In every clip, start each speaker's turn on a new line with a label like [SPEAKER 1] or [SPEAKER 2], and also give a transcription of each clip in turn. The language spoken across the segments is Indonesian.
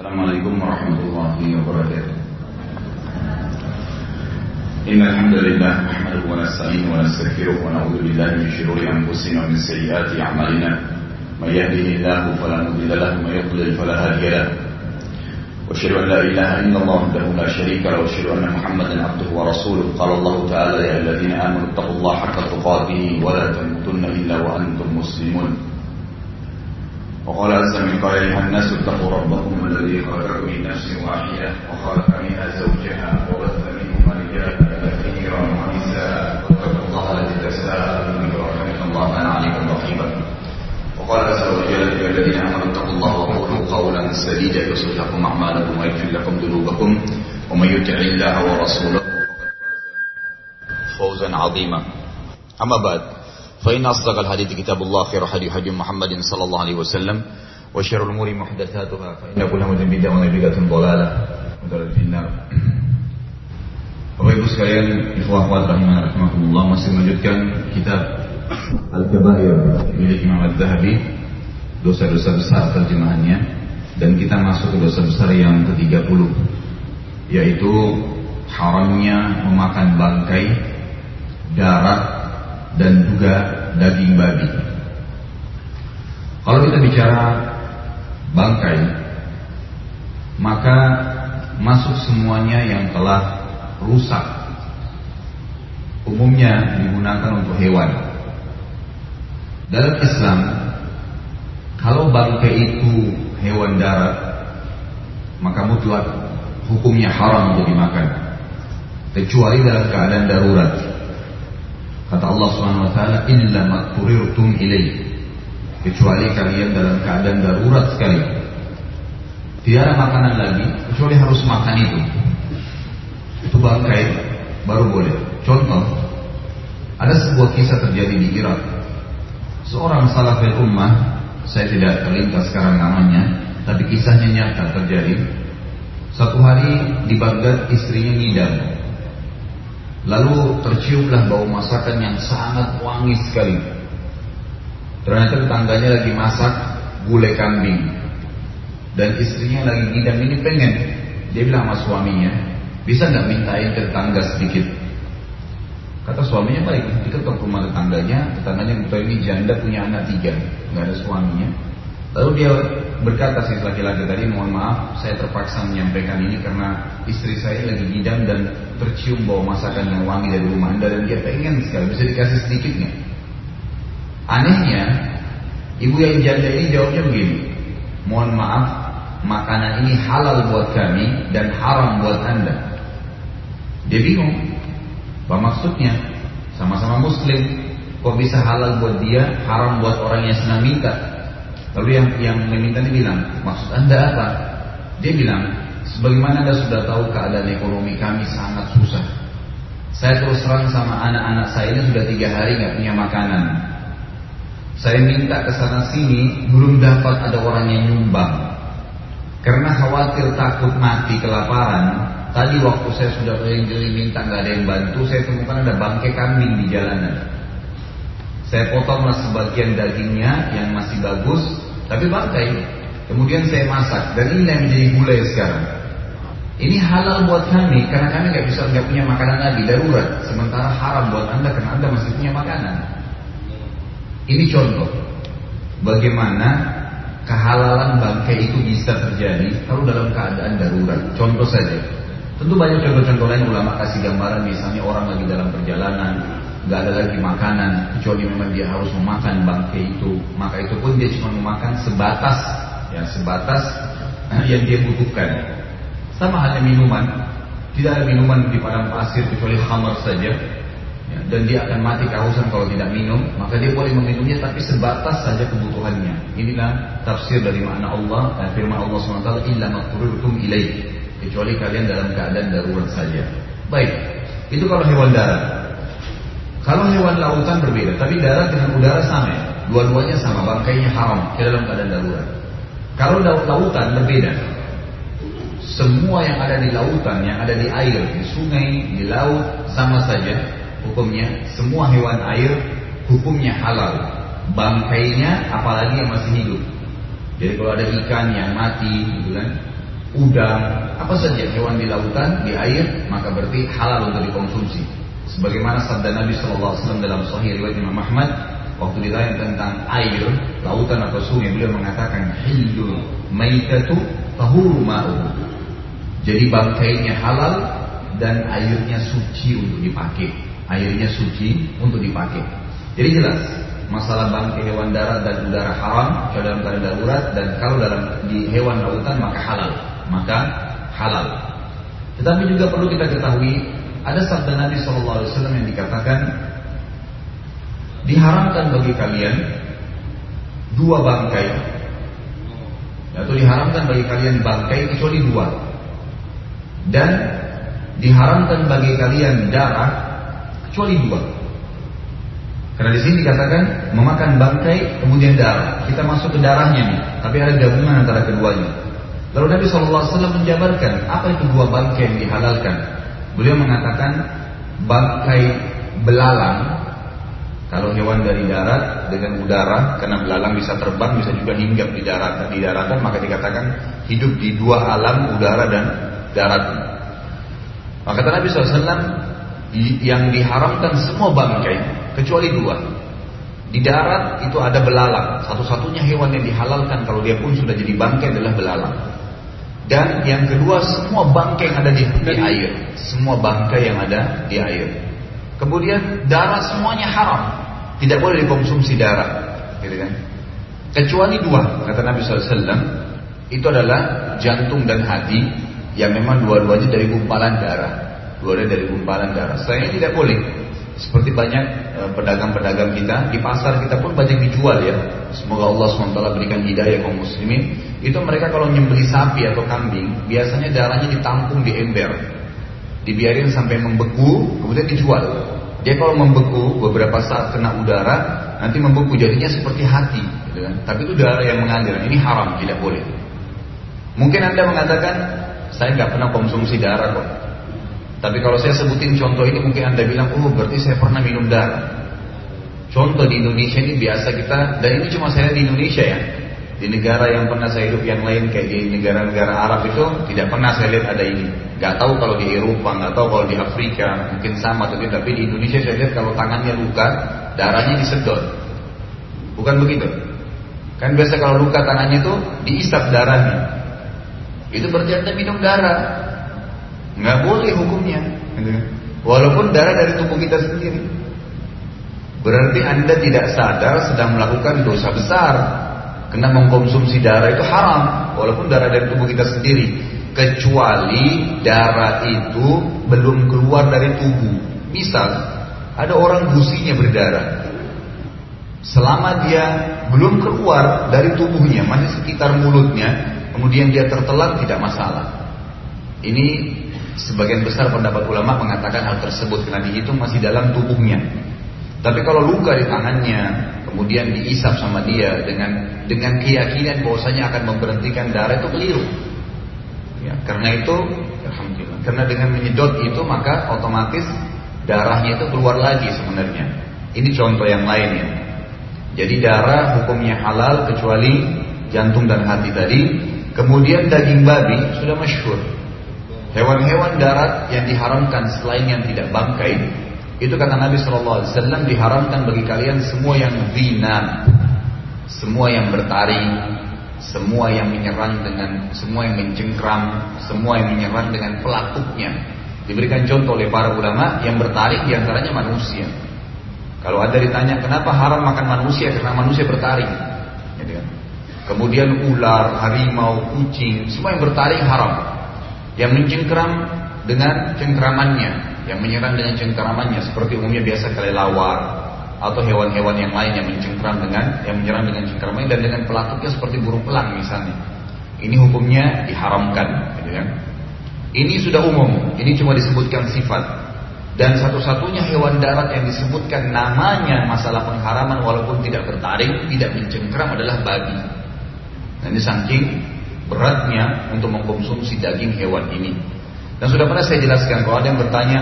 [SPEAKER 1] Assalamualaikum warahmatullahi wabarakatuh. إن الحمد لله نحمده ونستعينه ونستغفره ونعوذ بالله من شرور أنفسنا ومن سيئات أعمالنا من يهده الله فلا مضل له ومن يضلل فلا هادي له واشهد ان لا اله الا الله وحده لا شريك له واشهد ان محمدا عبده ورسوله قال الله تعالى يا الذين امنوا اتقوا الله حق تقاته ولا تموتن الا وانتم مسلمون وقال عز من قال ايها الناس اتقوا ربكم الذي خلقكم من نفس واحدة وخلق منها زوجها وبث منهما رجالا كثيرا ونساء واتقوا الله الذي تساءلون به وارحمكم الله كان عليكم رقيبا. وقال عز وجل يا الذين آمنوا اتقوا الله وقولوا قولا سديدا يصلح لكم أعمالكم ويغفر لكم ذنوبكم. ومن يطع الله ورسوله فوزا عظيما. أما بعد فان اصدق الحديث كتاب الله خير حديث حديث محمد صلى الله عليه وسلم وشر الامور محدثاتها فان كل محدث بدعه وبدعه ضلاله وضلاله في النار Bapak Ibu sekalian, ikhwah wa rahimah rahimakumullah masih melanjutkan kitab Al-Kabair milik Imam Al-Zahabi dosa-dosa besar terjemahannya dan kita masuk ke dosa besar yang ke-30 yaitu haramnya memakan bangkai, darah dan juga daging babi. Kalau kita bicara bangkai maka masuk semuanya yang telah rusak. Umumnya digunakan untuk hewan. Dalam Islam kalau bangkai itu hewan darat maka mutlak hukumnya haram untuk dimakan. Kecuali dalam keadaan darurat kata Allah Subhanahu wa taala illa matturirtum ilaih kecuali kalian dalam keadaan darurat sekali tidak ada makanan lagi kecuali harus makan itu itu bangkai baru boleh. Contoh, ada sebuah kisah terjadi di Irak. Seorang salafil ummah, saya tidak terlintas sekarang namanya, tapi kisahnya nyata terjadi. Satu hari di Baghdad istrinya ngidam. Lalu terciumlah bau masakan yang sangat wangi sekali. Ternyata tetangganya lagi masak gulai kambing. Dan istrinya lagi ngidam ini pengen. Dia bilang sama suaminya, bisa nggak mintain ke tetangga sedikit? Kata suaminya baik, diketok rumah tetangganya, tetangganya betul ini janda punya anak tiga, nggak ada suaminya. Lalu dia berkata si laki-laki tadi, mohon maaf, saya terpaksa menyampaikan ini karena istri saya lagi ngidam dan tercium bau masakan yang wangi dari rumah anda dan dia pengen sekali, bisa dikasih sedikit nggak? Anehnya, ibu yang janda ini jawabnya begini, mohon maaf, makanan ini halal buat kami dan haram buat anda. Dia bingung. Apa maksudnya? Sama-sama muslim. Kok bisa halal buat dia, haram buat orang yang senang minta? Lalu yang yang meminta ini bilang, maksud anda apa? Dia bilang, sebagaimana anda sudah tahu keadaan ekonomi kami sangat susah. Saya terus terang sama anak-anak saya ini sudah tiga hari nggak punya makanan. Saya minta ke sana sini, belum dapat ada orang yang nyumbang. Karena khawatir takut mati kelaparan, tadi waktu saya sudah keliling-keliling minta nggak ada yang bantu, saya temukan ada bangkai kambing di jalanan. Saya potonglah sebagian dagingnya yang masih bagus, tapi bangkai. Kemudian saya masak dan ini yang menjadi gulai sekarang. Ini halal buat kami karena kami nggak bisa nggak punya makanan lagi darurat. Sementara haram buat anda karena anda masih punya makanan. Ini contoh bagaimana kehalalan bangkai itu bisa terjadi kalau dalam keadaan darurat. Contoh saja, tentu banyak contoh-contoh lain ulama kasih gambaran misalnya orang lagi dalam perjalanan nggak ada lagi makanan kecuali memang dia harus memakan bangkai itu. Maka itu pun dia cuma memakan sebatas ya sebatas yang dia butuhkan. Sama halnya minuman. Tidak ada minuman di padang pasir kecuali khamar saja. Ya, dan dia akan mati kehausan kalau tidak minum. Maka dia boleh meminumnya tapi sebatas saja kebutuhannya. Inilah tafsir dari makna Allah dan firman Allah SWT illa matururtum ilaih. Kecuali kalian dalam keadaan darurat saja. Baik. Itu kalau hewan darat kalau hewan lautan berbeda tapi darat dengan udara sama ya dua-duanya sama bangkainya haram ke dalam keadaan darurat kalau lautan berbeda semua yang ada di lautan, yang ada di air, di sungai, di laut, sama saja hukumnya. Semua hewan air hukumnya halal. Bangkainya apalagi yang masih hidup. Jadi kalau ada ikan yang mati, gitu kan, udang, apa saja hewan di lautan, di air, maka berarti halal untuk dikonsumsi. Sebagaimana sabda Nabi SAW dalam Sahih riwayat Imam Ahmad, waktu ditanya tentang air, lautan atau sungai, beliau mengatakan hilul maitatu tahuru ma'u. Jadi bangkainya halal dan airnya suci untuk dipakai. Airnya suci untuk dipakai. Jadi jelas, masalah bangkai hewan darat dan udara haram kalau dalam keadaan darurat dan kalau dalam di hewan lautan maka halal maka halal. Tetapi juga perlu kita ketahui ada sabda Nabi SAW yang dikatakan diharamkan bagi kalian dua bangkai. Atau diharamkan bagi kalian bangkai kecuali dua. Dan diharamkan bagi kalian darah kecuali dua. Karena di sini dikatakan memakan bangkai kemudian darah. Kita masuk ke darahnya nih tapi ada gabungan antara keduanya. Lalu Nabi SAW menjabarkan apa itu dua bangkai yang dihalalkan. Beliau mengatakan bangkai belalang kalau hewan dari darat dengan udara karena belalang bisa terbang bisa juga hinggap di darat di daratan maka dikatakan hidup di dua alam udara dan darat. Maka kata Nabi SAW yang diharamkan semua bangkai kecuali dua. Di darat itu ada belalang. Satu-satunya hewan yang dihalalkan kalau dia pun sudah jadi bangkai adalah belalang. Dan yang kedua semua bangkai yang ada di, di air, semua bangkai yang ada di air. Kemudian darah semuanya haram, tidak boleh dikonsumsi darah, gitu kan? Kecuali dua, kata Nabi SAW, itu adalah jantung dan hati yang memang dua-duanya dari gumpalan darah, dua-duanya dari gumpalan darah. Saya tidak boleh. Seperti banyak eh, pedagang-pedagang kita di pasar kita pun banyak dijual ya. Semoga Allah SWT berikan hidayah kaum muslimin. Itu mereka kalau nyembeli sapi atau kambing, biasanya darahnya ditampung di ember. Dibiarin sampai membeku, kemudian dijual. Dia kalau membeku beberapa saat kena udara, nanti membeku jadinya seperti hati. Gitu kan? Tapi itu darah yang mengalir. Ini haram, tidak boleh. Mungkin anda mengatakan, saya nggak pernah konsumsi darah kok. Tapi kalau saya sebutin contoh ini mungkin Anda bilang, oh berarti saya pernah minum darah. Contoh di Indonesia ini biasa kita, dan ini cuma saya di Indonesia ya. Di negara yang pernah saya hidup yang lain kayak di negara-negara Arab itu tidak pernah saya lihat ada ini. Gak tahu kalau di Eropa, gak tahu kalau di Afrika mungkin sama tapi tapi di Indonesia saya lihat kalau tangannya luka, darahnya disedot. Bukan begitu? Kan biasa kalau luka tangannya itu diisap darahnya. Itu berarti anda minum darah nggak boleh hukumnya. Gitu kan. walaupun darah dari tubuh kita sendiri. Berarti anda tidak sadar sedang melakukan dosa besar. Karena mengkonsumsi darah itu haram. Walaupun darah dari tubuh kita sendiri. Kecuali darah itu belum keluar dari tubuh. Misal ada orang gusinya berdarah. Selama dia belum keluar dari tubuhnya masih sekitar mulutnya kemudian dia tertelan tidak masalah. Ini Sebagian besar pendapat ulama mengatakan hal tersebut karena dihitung masih dalam tubuhnya. Tapi kalau luka di tangannya, kemudian diisap sama dia dengan dengan keyakinan bahwasanya akan memberhentikan darah itu keliru. Ya, karena itu, alhamdulillah. Karena dengan menyedot itu maka otomatis darahnya itu keluar lagi sebenarnya. Ini contoh yang lainnya. Jadi darah hukumnya halal kecuali jantung dan hati tadi. Kemudian daging babi sudah masyhur Hewan-hewan darat yang diharamkan selain yang tidak bangkai itu kata Nabi Shallallahu Alaihi Wasallam diharamkan bagi kalian semua yang zina, semua yang bertaring, semua yang menyerang dengan semua yang mencengkram, semua yang menyerang dengan pelatuknya. Diberikan contoh oleh para ulama yang bertaring di antaranya manusia. Kalau ada ditanya kenapa haram makan manusia karena manusia bertaring, gitu kan? Kemudian ular, harimau, kucing, semua yang bertaring haram yang mencengkeram dengan cengkramannya, yang menyerang dengan cengkramannya seperti umumnya biasa kelelawar atau hewan-hewan yang lain yang mencengkram dengan yang menyerang dengan cengkramannya dan dengan pelatuknya seperti burung elang misalnya. Ini hukumnya diharamkan, gitu kan? Ini sudah umum, ini cuma disebutkan sifat. Dan satu-satunya hewan darat yang disebutkan namanya masalah pengharaman walaupun tidak bertaring, tidak mencengkram adalah babi. Dan ini saking beratnya untuk mengkonsumsi daging hewan ini. Dan sudah pernah saya jelaskan kalau ada yang bertanya,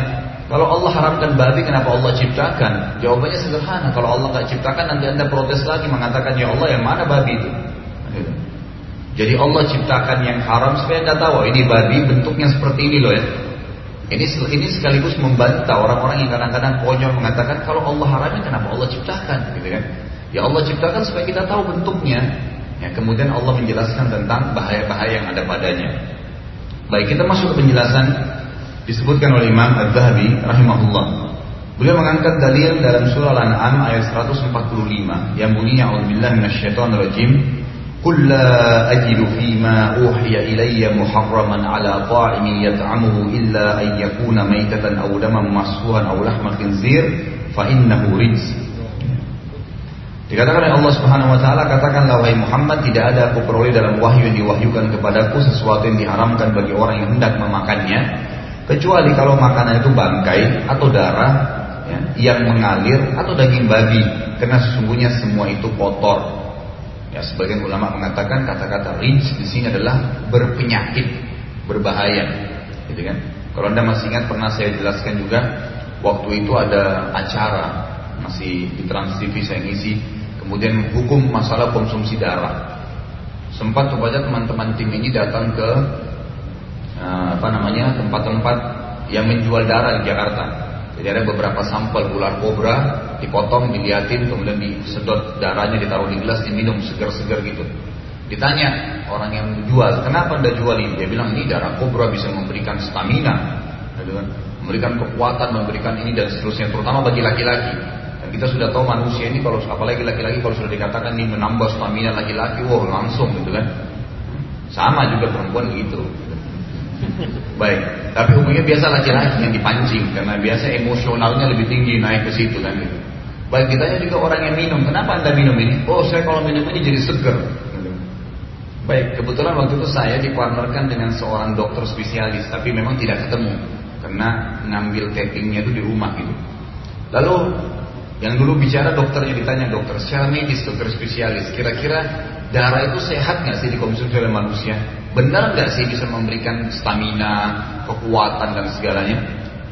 [SPEAKER 1] kalau Allah haramkan babi kenapa Allah ciptakan? Jawabannya sederhana, kalau Allah nggak ciptakan nanti anda protes lagi mengatakan ya Allah yang mana babi itu? Jadi Allah ciptakan yang haram supaya nggak tahu ini babi bentuknya seperti ini loh ya. Ini ini sekaligus membantah orang-orang yang kadang-kadang konyol mengatakan kalau Allah haramin kenapa Allah ciptakan gitu kan? Ya Allah ciptakan supaya kita tahu bentuknya. Ya, kemudian Allah menjelaskan tentang bahaya-bahaya yang ada padanya. Baik, kita masuk ke penjelasan disebutkan oleh Imam Al-Zahabi rahimahullah. Beliau mengangkat dalil dalam surah Al-An'am ayat 145 yang bunyinya A'udzubillahi minasyaitonir rajim. Qul la ajidu fima uhiya ilayya muharraman ala ta'imin yat'amuhu illa an yakuna maytatan aw daman masfuhan aw lahma fa Dikatakan oleh Allah Subhanahu wa taala, katakanlah wahai Muhammad, tidak ada aku peroleh dalam wahyu yang diwahyukan kepadaku sesuatu yang diharamkan bagi orang yang hendak memakannya, kecuali kalau makanan itu bangkai atau darah ya, yang mengalir atau daging babi, karena sesungguhnya semua itu kotor Ya, sebagian ulama mengatakan kata-kata rinci di sini adalah berpenyakit, berbahaya, gitu kan? Kalau anda masih ingat pernah saya jelaskan juga waktu itu ada acara masih di Trans TV saya ngisi, kemudian hukum masalah konsumsi darah. Sempat kepada teman-teman tim ini datang ke uh, apa namanya tempat-tempat yang menjual darah di Jakarta. Jadi ada beberapa sampel ular kobra dipotong, diliatin, kemudian disedot darahnya, ditaruh di gelas, diminum segar-segar gitu. Ditanya orang yang menjual, kenapa anda jual ini? Dia bilang ini darah kobra bisa memberikan stamina, memberikan kekuatan, memberikan ini dan seterusnya, terutama bagi laki-laki. Kita sudah tahu manusia ini kalau apalagi laki-laki kalau sudah dikatakan ini menambah stamina laki-laki, wow langsung gitu kan. Sama juga perempuan gitu. Baik, tapi umumnya biasa laki-laki yang dipancing karena biasa emosionalnya lebih tinggi naik ke situ kan gitu. Baik ditanya juga orang yang minum, kenapa anda minum ini? Oh saya kalau minum ini jadi seger. Baik, kebetulan waktu itu saya dipartnerkan dengan seorang dokter spesialis, tapi memang tidak ketemu karena ngambil tapingnya itu di rumah gitu. Lalu yang dulu bicara dokternya ditanya dokter secara medis dokter spesialis kira-kira darah itu sehat nggak sih dikonsumsi oleh manusia? Benar nggak sih bisa memberikan stamina, kekuatan dan segalanya?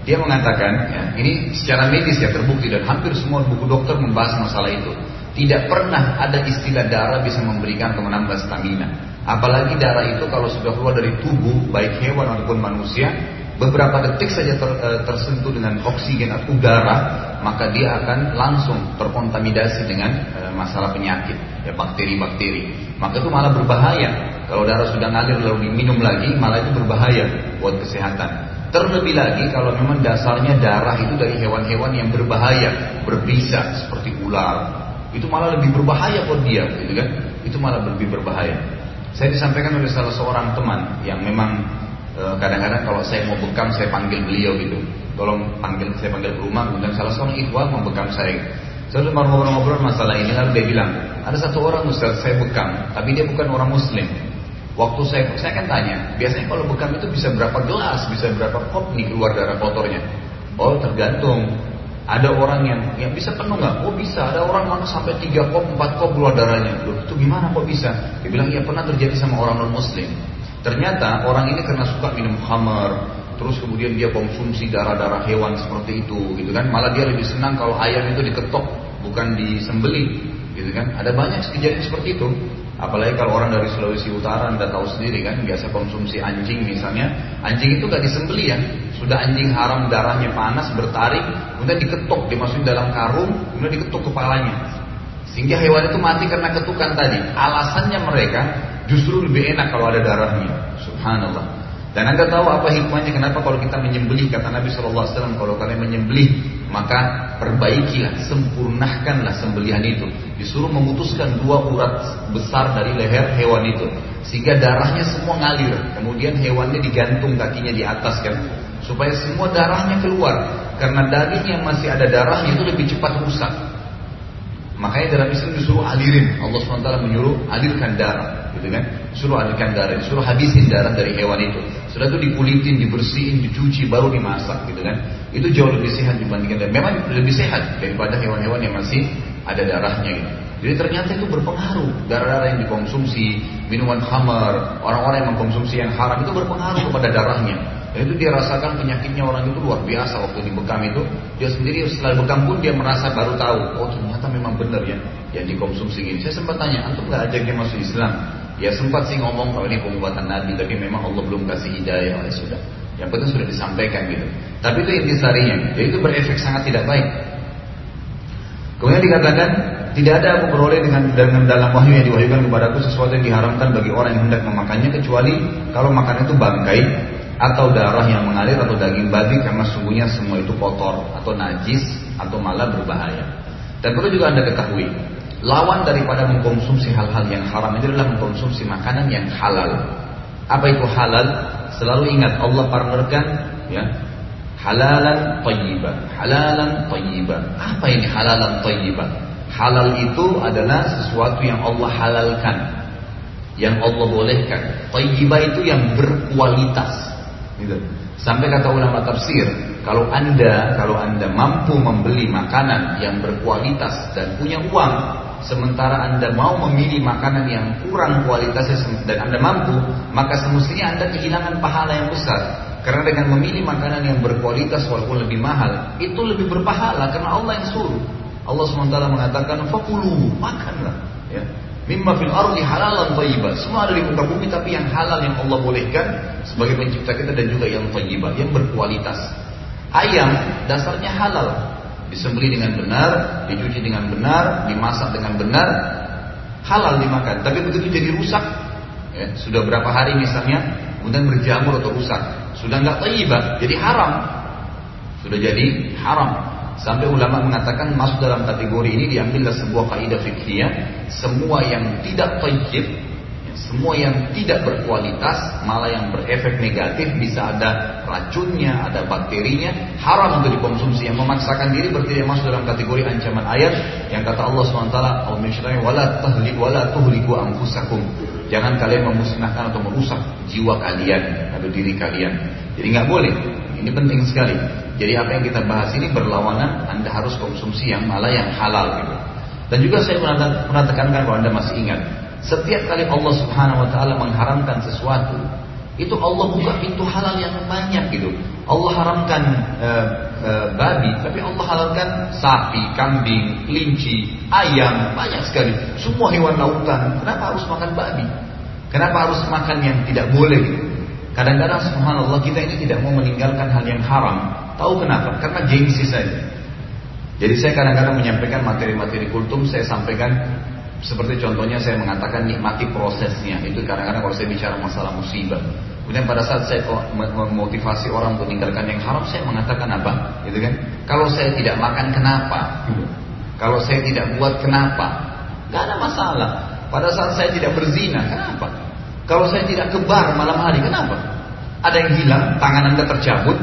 [SPEAKER 1] Dia mengatakan, ya, ini secara medis ya terbukti dan hampir semua buku dokter membahas masalah itu. Tidak pernah ada istilah darah bisa memberikan atau menambah stamina. Apalagi darah itu kalau sudah keluar dari tubuh, baik hewan ataupun manusia, beberapa detik saja ter, e, tersentuh dengan oksigen atau udara, maka dia akan langsung terkontaminasi dengan e, masalah penyakit, ya bakteri-bakteri. Maka itu malah berbahaya. Kalau darah sudah ngalir lalu diminum lagi, malah itu berbahaya buat kesehatan. Terlebih lagi kalau memang dasarnya darah itu dari hewan-hewan yang berbahaya, berbisa seperti ular, itu malah lebih berbahaya buat dia, gitu kan? Itu malah lebih berbahaya. Saya disampaikan oleh salah seorang teman yang memang kadang-kadang kalau saya mau bekam saya panggil beliau gitu. Tolong panggil saya panggil ke rumah kemudian salah seorang ikhwan mau bekam saya. Saya cuma ngobrol-ngobrol masalah ini lalu dia bilang, ada satu orang Ustaz saya bekam, tapi dia bukan orang muslim. Waktu saya, saya kan tanya, biasanya kalau bekam itu bisa berapa gelas, bisa berapa kop nih keluar darah kotornya? Oh tergantung. Ada orang yang yang bisa penuh nggak? Oh bisa. Ada orang mana sampai tiga kop, empat kop keluar darahnya. Loh itu gimana kok bisa? Dia bilang ya pernah terjadi sama orang non Muslim. Ternyata orang ini karena suka minum khamar, terus kemudian dia konsumsi darah-darah hewan seperti itu, gitu kan? Malah dia lebih senang kalau ayam itu diketok, bukan disembeli, gitu kan? Ada banyak kejadian seperti itu. Apalagi kalau orang dari Sulawesi Utara Anda tahu sendiri kan Biasa konsumsi anjing misalnya Anjing itu gak disembeli ya Sudah anjing haram darahnya panas bertarik Kemudian diketuk dimasukin dalam karung Kemudian diketuk kepalanya Sehingga hewan itu mati karena ketukan tadi Alasannya mereka justru lebih enak kalau ada darahnya Subhanallah dan anda tahu apa hikmahnya kenapa kalau kita menyembelih kata Nabi SAW kalau kalian menyembelih maka perbaikilah, sempurnakanlah sembelihan itu. Disuruh memutuskan dua urat besar dari leher hewan itu sehingga darahnya semua ngalir. Kemudian hewannya digantung kakinya di atas kan supaya semua darahnya keluar karena daging yang masih ada darahnya itu lebih cepat rusak. Makanya dalam Islam disuruh alirin. Allah SWT menyuruh alirkan darah, gitu kan? Suruh alirkan darah, disuruh habisin darah dari hewan itu. Sudah itu dikulitin, dibersihin, dicuci, baru dimasak, gitu kan? Itu jauh lebih sehat dibandingkan dan memang lebih sehat daripada hewan-hewan yang masih ada darahnya gitu. Jadi ternyata itu berpengaruh darah-darah yang dikonsumsi, minuman khamar, orang-orang yang mengkonsumsi yang haram itu berpengaruh kepada darahnya. Dan itu dia rasakan penyakitnya orang itu luar biasa waktu di bekam itu. Dia sendiri setelah bekam pun dia merasa baru tahu, oh ternyata memang benar ya yang dikonsumsi ini. Saya sempat tanya, antum nggak ajak dia masuk Islam? Ya sempat sih ngomong kalau ini pembuatan Nabi, tapi memang Allah belum kasih hidayah, ya sudah. Yang penting sudah disampaikan gitu. Tapi itu intisarinya, jadi itu berefek sangat tidak baik. Kemudian dikatakan tidak ada aku beroleh dengan dengan dalam wahyu yang diwahyukan kepadaku sesuatu yang diharamkan bagi orang yang hendak memakannya kecuali kalau makanan itu bangkai atau darah yang mengalir atau daging babi karena sungguhnya semua itu kotor atau najis atau malah berbahaya. Dan perlu juga anda ketahui Lawan daripada mengkonsumsi hal-hal yang haram itu adalah mengkonsumsi makanan yang halal. Apa itu halal? Selalu ingat Allah partnerkan ya halalan tayyiban, halalan tayyiban. Apa ini halalan tayyiban? Halal itu adalah sesuatu yang Allah halalkan, yang Allah bolehkan. Tayyibah itu yang berkualitas. Gitu. Sampai kata ulama tafsir, kalau anda kalau anda mampu membeli makanan yang berkualitas dan punya uang, sementara Anda mau memilih makanan yang kurang kualitasnya dan Anda mampu, maka semestinya Anda kehilangan pahala yang besar. Karena dengan memilih makanan yang berkualitas walaupun lebih mahal, itu lebih berpahala karena Allah yang suruh. Allah SWT mengatakan, fakulu, makanlah. Ya. Mimma fil ardi halalan thayyibah. Semua ada di muka bumi tapi yang halal yang Allah bolehkan sebagai pencipta kita dan juga yang thayyibah, yang berkualitas. Ayam dasarnya halal, disembeli dengan benar, dicuci dengan benar, dimasak dengan benar, halal dimakan. Tapi begitu jadi rusak, ya, sudah berapa hari misalnya, kemudian berjamur atau rusak, sudah nggak taibah, jadi haram. Sudah jadi haram. Sampai ulama mengatakan masuk dalam kategori ini diambillah sebuah kaidah fikih semua yang tidak tayyib semua yang tidak berkualitas, malah yang berefek negatif, bisa ada racunnya, ada bakterinya, haram untuk dikonsumsi. Yang memaksakan diri berarti dia masuk dalam kategori ancaman ayat yang kata Allah SWT, wala tahli wala tuhliku. Jangan kalian memusnahkan atau merusak jiwa kalian atau diri kalian. Jadi nggak boleh. Ini penting sekali. Jadi apa yang kita bahas ini berlawanan, Anda harus konsumsi yang malah yang halal gitu. Dan juga saya pernah, tekankan kalau Anda masih ingat, setiap kali Allah Subhanahu wa taala mengharamkan sesuatu, itu Allah buka pintu halal yang banyak gitu. Allah haramkan e, e, babi, tapi Allah halalkan sapi, kambing, kelinci, ayam, banyak sekali. Semua hewan lautan. Kenapa harus makan babi? Kenapa harus makan yang tidak boleh? Kadang-kadang subhanallah kita ini tidak mau meninggalkan hal yang haram. Tahu kenapa? Karena gengsi saja. Jadi saya kadang-kadang menyampaikan materi-materi kultum, saya sampaikan seperti contohnya saya mengatakan nikmati prosesnya. Itu kadang-kadang kalau saya bicara masalah musibah. Kemudian pada saat saya memotivasi orang untuk meninggalkan yang haram, saya mengatakan apa? Gitu kan? Kalau saya tidak makan kenapa? Kalau saya tidak buat kenapa? Gak ada masalah. Pada saat saya tidak berzina, kenapa? Kalau saya tidak kebar malam hari, kenapa? Ada yang hilang, tangan anda tercabut,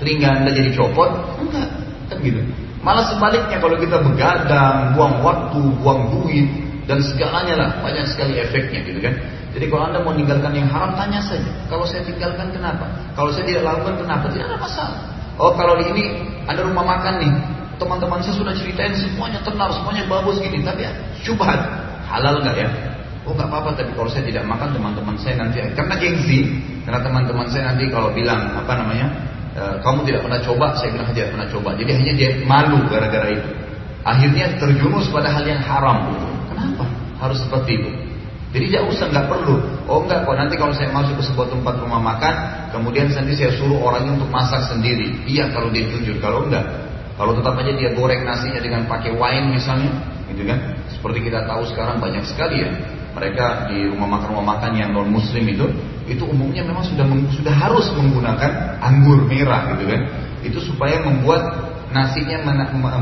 [SPEAKER 1] telinga anda jadi copot, enggak, kan gitu. Malah sebaliknya kalau kita begadang, buang waktu, buang duit, dan segalanya lah banyak sekali efeknya gitu kan. Jadi kalau anda mau meninggalkan yang haram tanya saja. Kalau saya tinggalkan kenapa? Kalau saya tidak lakukan kenapa? Tidak ada masalah. Oh kalau ini ada rumah makan nih, teman-teman saya sudah ceritain semuanya tenar, semuanya bagus gini. Tapi ya, syubhat halal nggak ya? Oh nggak apa-apa, tapi kalau saya tidak makan teman-teman saya nanti karena gengsi, karena teman-teman saya nanti kalau bilang apa namanya, kamu tidak pernah coba, saya bilang tidak pernah coba. Jadi hanya dia malu gara-gara itu. Akhirnya terjumus pada hal yang haram. Kenapa harus seperti itu? Jadi tidak usah, nggak perlu. Oh enggak kok nanti kalau saya masuk ke sebuah tempat rumah makan, kemudian nanti saya suruh orangnya untuk masak sendiri. Iya kalau dia jujur, kalau enggak, kalau tetap aja dia goreng nasinya dengan pakai wine misalnya, gitu kan? Seperti kita tahu sekarang banyak sekali ya, mereka di rumah makan rumah makan yang non muslim itu, itu umumnya memang sudah sudah harus menggunakan anggur merah, gitu kan? Itu supaya membuat nasinya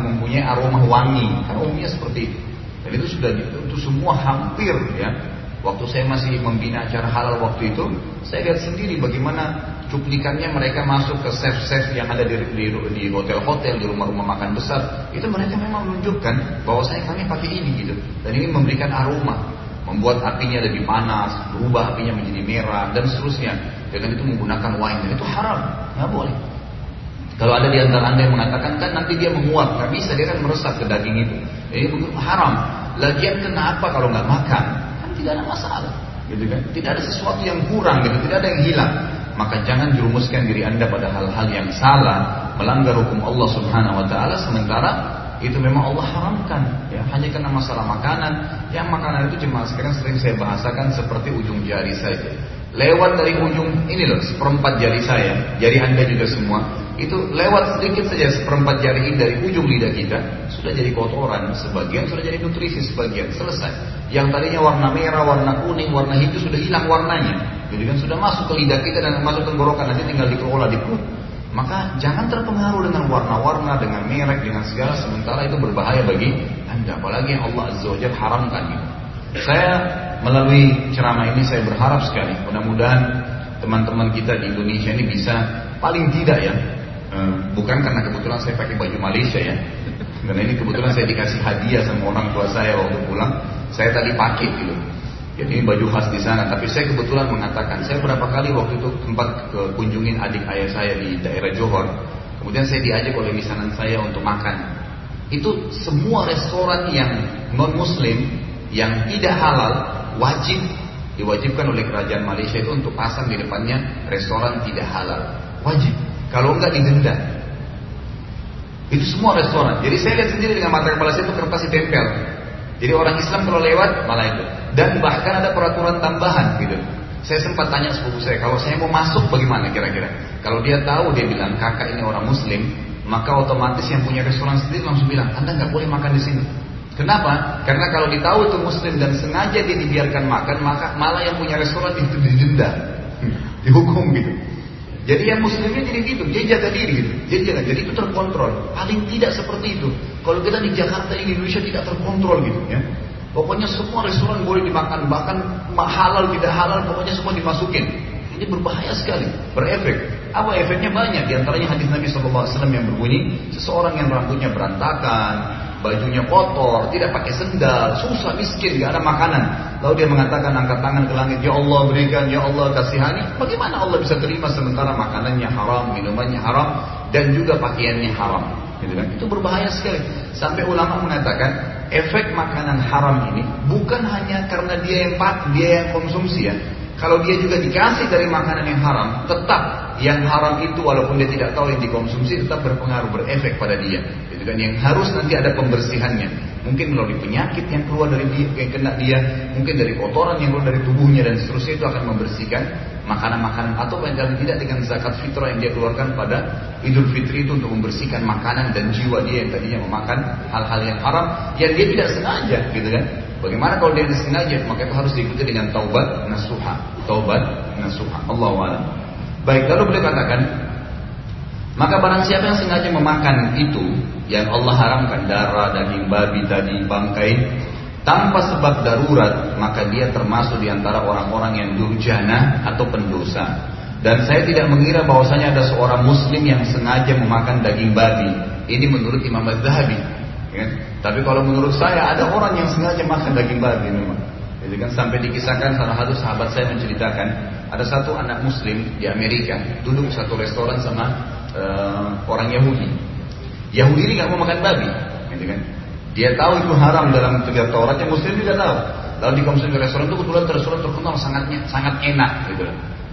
[SPEAKER 1] mempunyai aroma wangi, kan umumnya seperti itu. Dan itu sudah itu semua hampir ya. Waktu saya masih membina acara halal waktu itu, saya lihat sendiri bagaimana cuplikannya mereka masuk ke chef-chef yang ada di, di, di hotel-hotel, di rumah-rumah makan besar. Itu mereka memang menunjukkan bahwa saya kami pakai ini gitu. Dan ini memberikan aroma, membuat apinya lebih panas, berubah apinya menjadi merah dan seterusnya. Dengan itu menggunakan wine dan itu haram, nggak boleh. Kalau ada di antara anda yang mengatakan kan nanti dia menguap, nggak bisa dia kan meresap ke daging itu. Ini haram. Lagian kenapa kalau nggak makan? Kan tidak ada masalah, gitu kan? Tidak ada sesuatu yang kurang, gitu. Tidak ada yang hilang. Maka jangan jerumuskan diri anda pada hal-hal yang salah, melanggar hukum Allah Subhanahu Wa Taala, sementara itu memang Allah haramkan. Ya hanya karena masalah makanan. Yang makanan itu cuma sekarang sering saya bahasakan seperti ujung jari saja lewat dari ujung ini loh seperempat jari saya. Jari anda juga semua. Itu lewat sedikit saja seperempat jari ini dari ujung lidah kita sudah jadi kotoran. Sebagian sudah jadi nutrisi sebagian selesai. Yang tadinya warna merah warna kuning warna hijau sudah hilang warnanya. Jadi kan sudah masuk ke lidah kita dan masuk tenggorokan nanti tinggal dikelola di perut maka jangan terpengaruh dengan warna-warna, dengan merek, dengan segala sementara itu berbahaya bagi Anda. Apalagi yang Allah Azza wa haramkan. Saya melalui ceramah ini saya berharap sekali mudah-mudahan teman-teman kita di Indonesia ini bisa paling tidak ya eh, bukan karena kebetulan saya pakai baju Malaysia ya karena ini kebetulan saya dikasih hadiah sama orang tua saya waktu pulang saya tadi pakai gitu jadi baju khas di sana. Tapi saya kebetulan mengatakan, saya berapa kali waktu itu tempat kunjungin adik ayah saya di daerah Johor. Kemudian saya diajak oleh misanan saya untuk makan. Itu semua restoran yang non Muslim yang tidak halal wajib diwajibkan oleh kerajaan Malaysia itu untuk pasang di depannya restoran tidak halal. Wajib. Kalau enggak didenda. Itu semua restoran. Jadi saya lihat sendiri dengan mata kepala saya itu kertas ditempel. Jadi orang Islam kalau lewat malah itu. Dan bahkan ada peraturan tambahan gitu. Saya sempat tanya sepupu saya, kalau saya mau masuk bagaimana kira-kira? Kalau dia tahu dia bilang kakak ini orang Muslim, maka otomatis yang punya restoran sendiri langsung bilang, anda nggak boleh makan di sini. Kenapa? Karena kalau ditahu itu Muslim dan sengaja dia dibiarkan makan, maka malah yang punya restoran itu didenda, dihukum gitu. Jadi yang muslimnya jadi gitu, dia jaga diri gitu. Dia jaga, jadi itu terkontrol. Paling tidak seperti itu. Kalau kita di Jakarta ini Indonesia tidak terkontrol gitu ya. Pokoknya semua restoran boleh dimakan, bahkan halal tidak halal, pokoknya semua dimasukin. Ini berbahaya sekali, berefek. Apa efeknya banyak? Di antaranya hadis Nabi SAW yang berbunyi, seseorang yang rambutnya berantakan, bajunya kotor, tidak pakai sendal, susah, miskin, gak ada makanan. Lalu dia mengatakan angkat tangan ke langit, Ya Allah berikan, Ya Allah kasihani. Bagaimana Allah bisa terima sementara makanannya haram, minumannya haram, dan juga pakaiannya haram. Gitu kan? Itu berbahaya sekali. Sampai ulama mengatakan efek makanan haram ini bukan hanya karena dia yang pak, dia yang konsumsi ya. Kalau dia juga dikasih dari makanan yang haram, tetap yang haram itu walaupun dia tidak tahu yang dikonsumsi tetap berpengaruh berefek pada dia dan yang harus nanti ada pembersihannya. Mungkin melalui penyakit yang keluar dari dia, yang kena dia, mungkin dari kotoran yang keluar dari tubuhnya dan seterusnya itu akan membersihkan makanan-makanan atau paling tidak dengan zakat fitrah yang dia keluarkan pada Idul Fitri itu untuk membersihkan makanan dan jiwa dia yang tadinya memakan hal-hal yang haram yang dia tidak sengaja gitu kan. Bagaimana kalau dia disengaja maka itu harus diikuti dengan taubat nasuha. Taubat nasuha. Allah Baik, lalu boleh katakan maka barang siapa yang sengaja memakan itu yang Allah haramkan darah, daging babi tadi, bangkai tanpa sebab darurat, maka dia termasuk di antara orang-orang yang durjana atau pendosa. Dan saya tidak mengira bahwasanya ada seorang muslim yang sengaja memakan daging babi. Ini menurut Imam Az-Zahabi. Ya. Tapi kalau menurut saya ada orang yang sengaja makan daging babi memang. Jadi kan sampai dikisahkan salah satu sahabat saya menceritakan ada satu anak muslim di Amerika duduk satu restoran sama uh, orang Yahudi. Yahudi ini nggak mau makan babi, gitu kan? Dia tahu itu haram dalam tiga Taurat, yang Muslim juga tahu. Lalu dikonsumsi ke restoran itu kebetulan restoran terkenal sangatnya sangat enak, gitu.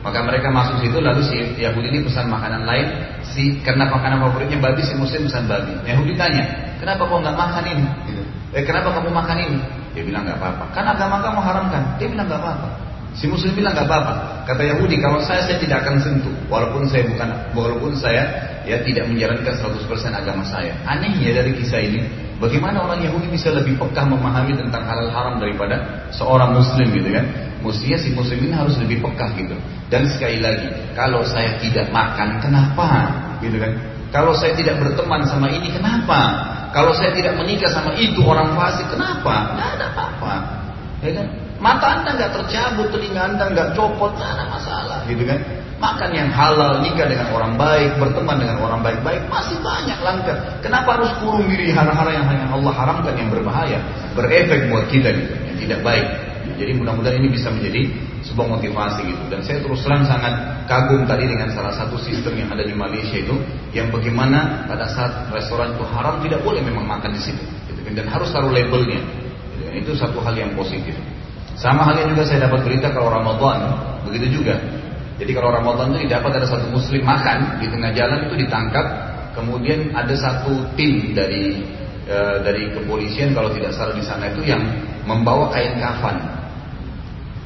[SPEAKER 1] Maka mereka masuk situ lalu si Yahudi ini pesan makanan lain si karena makanan favoritnya babi si Muslim pesan babi. Yahudi tanya, kenapa kau nggak makan ini? Gitu. Eh kenapa kamu makan ini? Dia bilang nggak apa-apa. Kan agama kamu haramkan. Dia bilang nggak apa-apa. Si muslim bilang nggak apa-apa. Kata Yahudi, kalau saya saya tidak akan sentuh, walaupun saya bukan, walaupun saya ya tidak menjalankan 100% agama saya. Anehnya dari kisah ini, bagaimana orang Yahudi bisa lebih pekah memahami tentang halal haram daripada seorang muslim gitu kan? Mestinya si muslim ini harus lebih pekah gitu. Dan sekali lagi, kalau saya tidak makan, kenapa? Gitu kan? Kalau saya tidak berteman sama ini, kenapa? Kalau saya tidak menikah sama itu orang fasik, kenapa? Tidak ada apa-apa. Ya kan? Mata anda nggak tercabut, telinga anda nggak copot, nggak ada masalah, gitu kan? Makan yang halal, nikah dengan orang baik, berteman dengan orang baik-baik, masih banyak langkah. Kenapa harus kurung diri hal-hal yang hanya Allah haramkan yang berbahaya, berefek buat kita gitu, yang tidak baik. Jadi mudah-mudahan ini bisa menjadi sebuah motivasi gitu. Dan saya terus terang sangat kagum tadi dengan salah satu sistem yang ada di Malaysia itu, yang bagaimana pada saat restoran itu haram tidak boleh memang makan di situ, gitu. Kan. dan harus taruh labelnya. Gitu. Itu satu hal yang positif. Sama halnya juga saya dapat berita kalau Ramadan, begitu juga. Jadi kalau Ramadan itu dapat ada satu muslim makan di tengah jalan itu ditangkap, kemudian ada satu tim dari e, dari kepolisian kalau tidak salah di sana itu yang membawa kain kafan.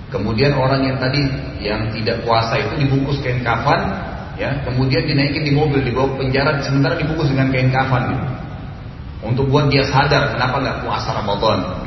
[SPEAKER 1] Kemudian orang yang tadi yang tidak puasa itu dibungkus kain kafan, ya, kemudian dinaikin di mobil dibawa ke penjara, sementara dibungkus dengan kain kafan. Untuk buat dia sadar kenapa nggak puasa Ramadan.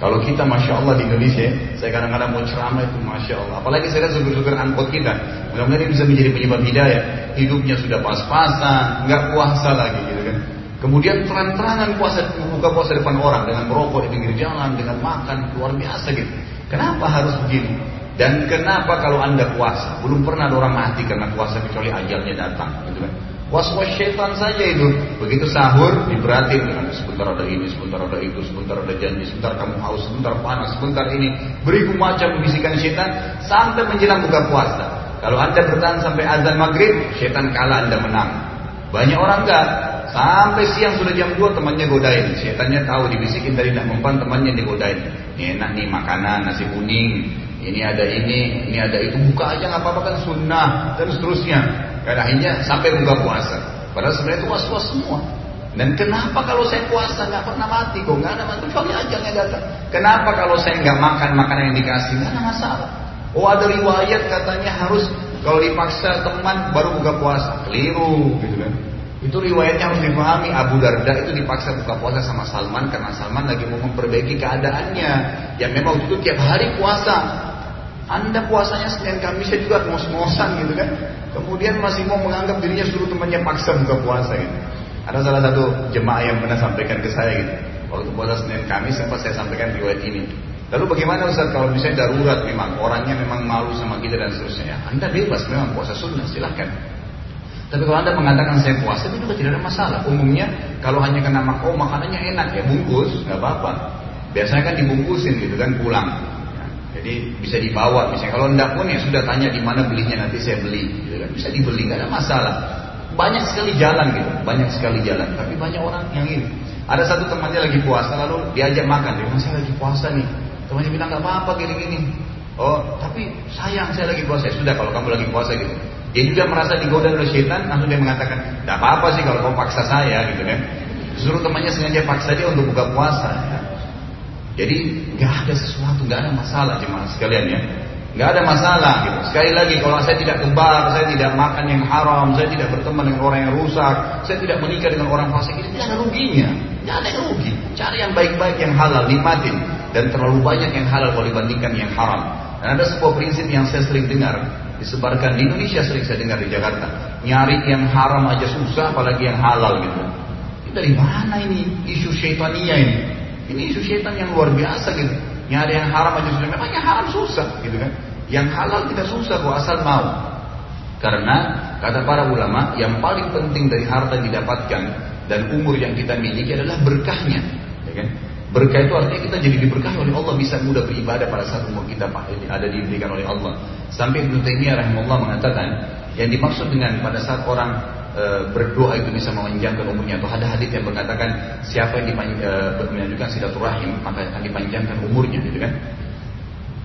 [SPEAKER 1] Kalau kita Masya Allah di Indonesia, saya kadang-kadang mau ceramah itu Masya Allah. Apalagi saya lihat supir-supir angkot kita. Mudah-mudahan ini bisa menjadi penyebab hidayah. Hidupnya sudah pas-pasan, nggak puasa lagi gitu kan. Kemudian terang-terangan puasa, buka puasa depan orang dengan merokok di pinggir jalan, dengan makan luar biasa gitu. Kenapa harus begini? Dan kenapa kalau anda puasa, belum pernah ada orang mati karena puasa kecuali ajalnya datang, gitu kan? Was-was syaitan saja itu. Begitu sahur, diberatin sebentar ada ini, sebentar ada itu, sebentar ada janji, sebentar kamu haus, sebentar panas, sebentar ini. Beriku macam bisikan syaitan sampai menjelang buka puasa. Kalau anda bertahan sampai azan maghrib, syaitan kalah anda menang. Banyak orang enggak. Sampai siang sudah jam 2 temannya godain. Syaitannya tahu dibisikin dari nak mempan temannya digodain. Ini enak nih makanan, nasi kuning. Ini ada ini, ini ada itu. Buka aja nggak apa-apa kan sunnah dan seterusnya. Dan akhirnya sampai buka puasa. Padahal sebenarnya itu was-was semua. Dan kenapa kalau saya puasa nggak pernah mati kok nggak ada masalah kecuali ajalnya datang. Kenapa kalau saya nggak makan makanan yang dikasih nggak ada masalah. Oh ada riwayat katanya harus kalau dipaksa teman baru buka puasa. Keliru gitu kan. Itu riwayatnya harus dipahami Abu Darda itu dipaksa buka puasa sama Salman karena Salman lagi mau memperbaiki keadaannya. Yang memang itu tiap hari puasa. Anda puasanya Senin Kamis juga ngos-ngosan gitu kan. Kemudian masih mau menganggap dirinya suruh temannya paksa buka puasa gitu. Ada salah satu jemaah yang pernah sampaikan ke saya gitu. Waktu puasa Senin Kamis sempat saya sampaikan riwayat ini. Lalu bagaimana Ustaz kalau misalnya darurat memang orangnya memang malu sama kita dan seterusnya. Anda bebas memang puasa sunnah silahkan. Tapi kalau anda mengatakan saya puasa itu juga tidak ada masalah. Umumnya kalau hanya kena mak oh makanannya enak ya bungkus nggak apa-apa. Biasanya kan dibungkusin gitu kan pulang. Jadi bisa dibawa, misalnya kalau enggak pun ya sudah tanya di mana belinya nanti saya beli, gitu kan. Bisa dibeli, nggak ada masalah. Banyak sekali jalan gitu, banyak sekali jalan. Tapi banyak orang yang ini. Ada satu temannya lagi puasa, lalu diajak makan, dia masih lagi puasa nih. Temannya bilang nggak apa-apa gini-gini. Oh, tapi sayang saya lagi puasa. Ya, sudah kalau kamu lagi puasa gitu. Dia juga merasa digoda oleh setan, langsung dia mengatakan, tidak apa-apa sih kalau kamu paksa saya gitu kan. Suruh temannya sengaja paksa dia untuk buka puasa. Ya. Jadi nggak ada sesuatu, nggak ada masalah jemaah sekalian ya. Nggak ada masalah gitu. Sekali lagi kalau saya tidak kembar, saya tidak makan yang haram, saya tidak berteman dengan orang yang rusak, saya tidak menikah dengan orang fasik, itu tidak ada ruginya. Tidak ada yang rugi. Cari yang baik-baik yang halal, nikmatin. Dan terlalu banyak yang halal kalau dibandingkan yang haram. Dan ada sebuah prinsip yang saya sering dengar disebarkan di Indonesia sering saya dengar di Jakarta. Nyari yang haram aja susah, apalagi yang halal gitu. Dari mana ini isu syaitania ini? Ini isu syaitan yang luar biasa gitu. Nyari yang haram aja susah. Memang yang haram susah gitu kan. Yang halal tidak susah kok asal mau. Karena kata para ulama yang paling penting dari harta yang didapatkan dan umur yang kita miliki adalah berkahnya. Ya kan? Berkah itu artinya kita jadi diberkahi oleh Allah bisa mudah beribadah pada saat umur kita ada diberikan oleh Allah. Sampai Ibnu Taimiyah rahimahullah mengatakan yang dimaksud dengan pada saat orang e, berdoa itu bisa memanjangkan umurnya atau ada hadis yang mengatakan siapa yang e, menunjukkan silaturahim maka akan dipanjangkan umurnya gitu kan?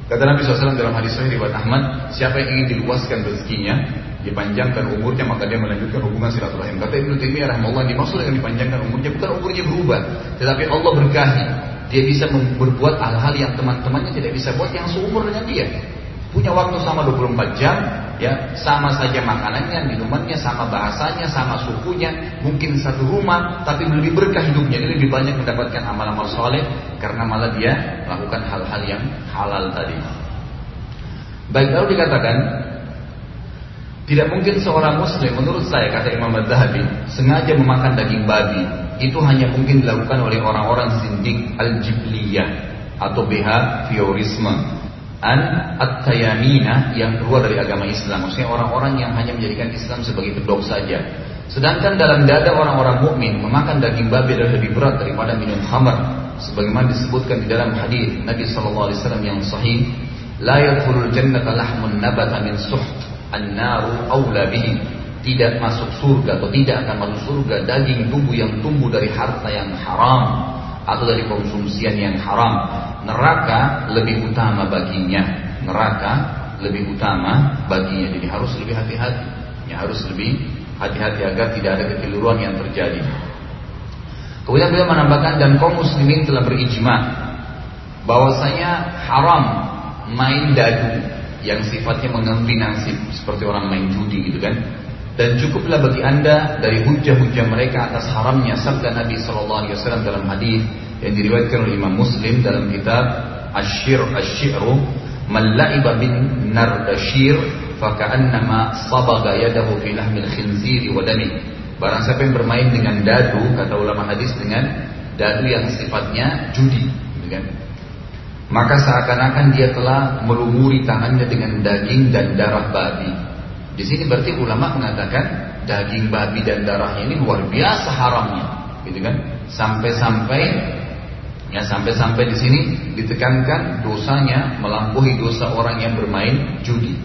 [SPEAKER 1] Kata Nabi SAW dalam hadis sahih riwayat Ahmad siapa yang ingin diluaskan rezekinya dipanjangkan umurnya maka dia melanjutkan hubungan silaturahim. Kata Ibnu Taimiyah rahimahullah dimaksud dengan dipanjangkan umurnya bukan umurnya berubah tetapi Allah berkahi. Dia bisa berbuat hal-hal yang teman-temannya tidak bisa buat yang seumur dengan dia punya waktu sama 24 jam ya sama saja makanannya, minumannya, sama bahasanya, sama sukunya, mungkin satu rumah, tapi lebih berkah hidupnya, dia lebih banyak mendapatkan amal-amal soleh karena malah dia melakukan hal-hal yang halal tadi. Baik lalu dikatakan tidak mungkin seorang muslim menurut saya kata Imam Az-Zahabi sengaja memakan daging babi. Itu hanya mungkin dilakukan oleh orang-orang zindik al-jibliyah atau behaviorisme an at-tayamina yang keluar dari agama Islam. Maksudnya orang-orang yang hanya menjadikan Islam sebagai pedok saja. Sedangkan dalam dada orang-orang mukmin memakan daging babi adalah lebih berat daripada minum khamar. Sebagaimana disebutkan di dalam hadis Nabi wasallam yang sahih, la yadkhulul jannata lahmun nabata min suht, an-naru aula bihi. Tidak masuk surga atau tidak akan masuk surga daging tubuh yang tumbuh dari harta yang haram atau dari konsumsian yang haram. Neraka lebih utama baginya. Neraka lebih utama baginya. Jadi harus lebih hati-hati. Ya harus lebih hati-hati agar tidak ada kekeliruan yang terjadi. Kemudian beliau menambahkan dan kaum muslimin telah berijma bahwasanya haram main dadu yang sifatnya mengambil nasib seperti orang main judi gitu kan. Dan cukuplah bagi anda dari hujah-hujah mereka atas haramnya sabda Nabi Shallallahu Alaihi Wasallam dalam hadis yang diriwayatkan oleh Imam Muslim dalam kitab Ashir Ashiru Man la'iba bin nardashir faka'annama sabaga yadahu fi lahmil khinziri wa dami. Barang siapa yang bermain dengan dadu, kata ulama hadis dengan dadu yang sifatnya judi? Maka seakan-akan dia telah melumuri tangannya dengan daging dan darah babi. Di sini berarti ulama mengatakan daging babi dan darahnya ini luar biasa haramnya, gitu kan? Sampai-sampai Ya sampai-sampai di sini ditekankan dosanya melampaui dosa orang yang bermain judi.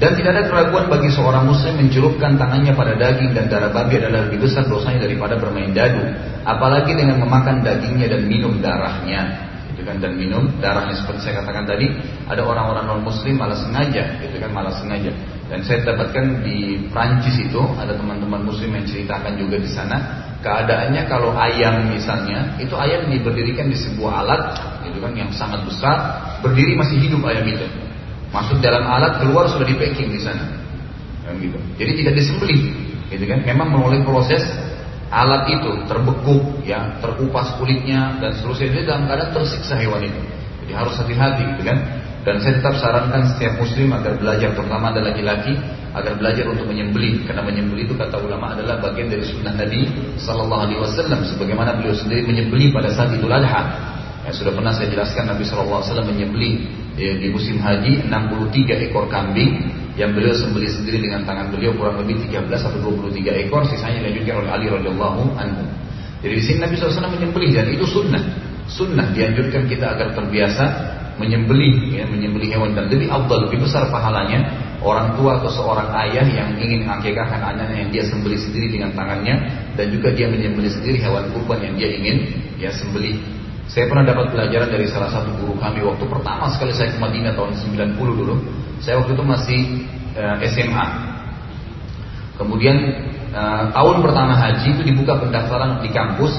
[SPEAKER 1] Dan tidak ada keraguan bagi seorang muslim mencelupkan tangannya pada daging dan darah babi adalah lebih besar dosanya daripada bermain dadu. Apalagi dengan memakan dagingnya dan minum darahnya. Itu kan dan minum darahnya seperti saya katakan tadi, ada orang-orang non muslim malah sengaja, itu kan malah sengaja. Dan saya dapatkan di Prancis itu ada teman-teman muslim yang ceritakan juga di sana Keadaannya kalau ayam misalnya, itu ayam diberdirikan di sebuah alat, itu kan yang sangat besar, berdiri masih hidup ayam itu. Masuk dalam alat, keluar sudah di packing di sana. Kan gitu. Jadi tidak disembelih, gitu kan? Memang melalui proses alat itu terbekuk, ya, terkupas kulitnya dan seterusnya. Jadi dalam keadaan tersiksa hewan itu. Jadi harus hati-hati, gitu kan? Dan saya tetap sarankan setiap muslim agar belajar, terutama ada laki-laki, agar belajar untuk menyembelih. Karena menyembelih itu kata ulama adalah bagian dari sunnah Nabi Sallallahu Alaihi Wasallam. Sebagaimana beliau sendiri menyembelih pada saat Idul Adha. Ya, sudah pernah saya jelaskan Nabi Sallallahu Alaihi Wasallam menyembelih ya, di musim haji 63 ekor kambing yang beliau sembelih sendiri dengan tangan beliau kurang lebih 13 atau 23 ekor, sisanya dilanjutkan oleh Ali radhiyallahu anhu. Jadi di sini Nabi SAW menyembelih dan itu sunnah. Sunnah dianjurkan kita agar terbiasa menyembelih ya, menyembelih hewan dan lebih abdal lebih besar pahalanya orang tua atau seorang ayah yang ingin mengakikahkan anaknya yang dia sembelih sendiri dengan tangannya dan juga dia menyembelih sendiri hewan kurban yang dia ingin ya sembelih saya pernah dapat pelajaran dari salah satu guru kami waktu pertama sekali saya ke Madinah tahun 90 dulu saya waktu itu masih uh, eh, SMA kemudian uh, tahun pertama haji itu dibuka pendaftaran di kampus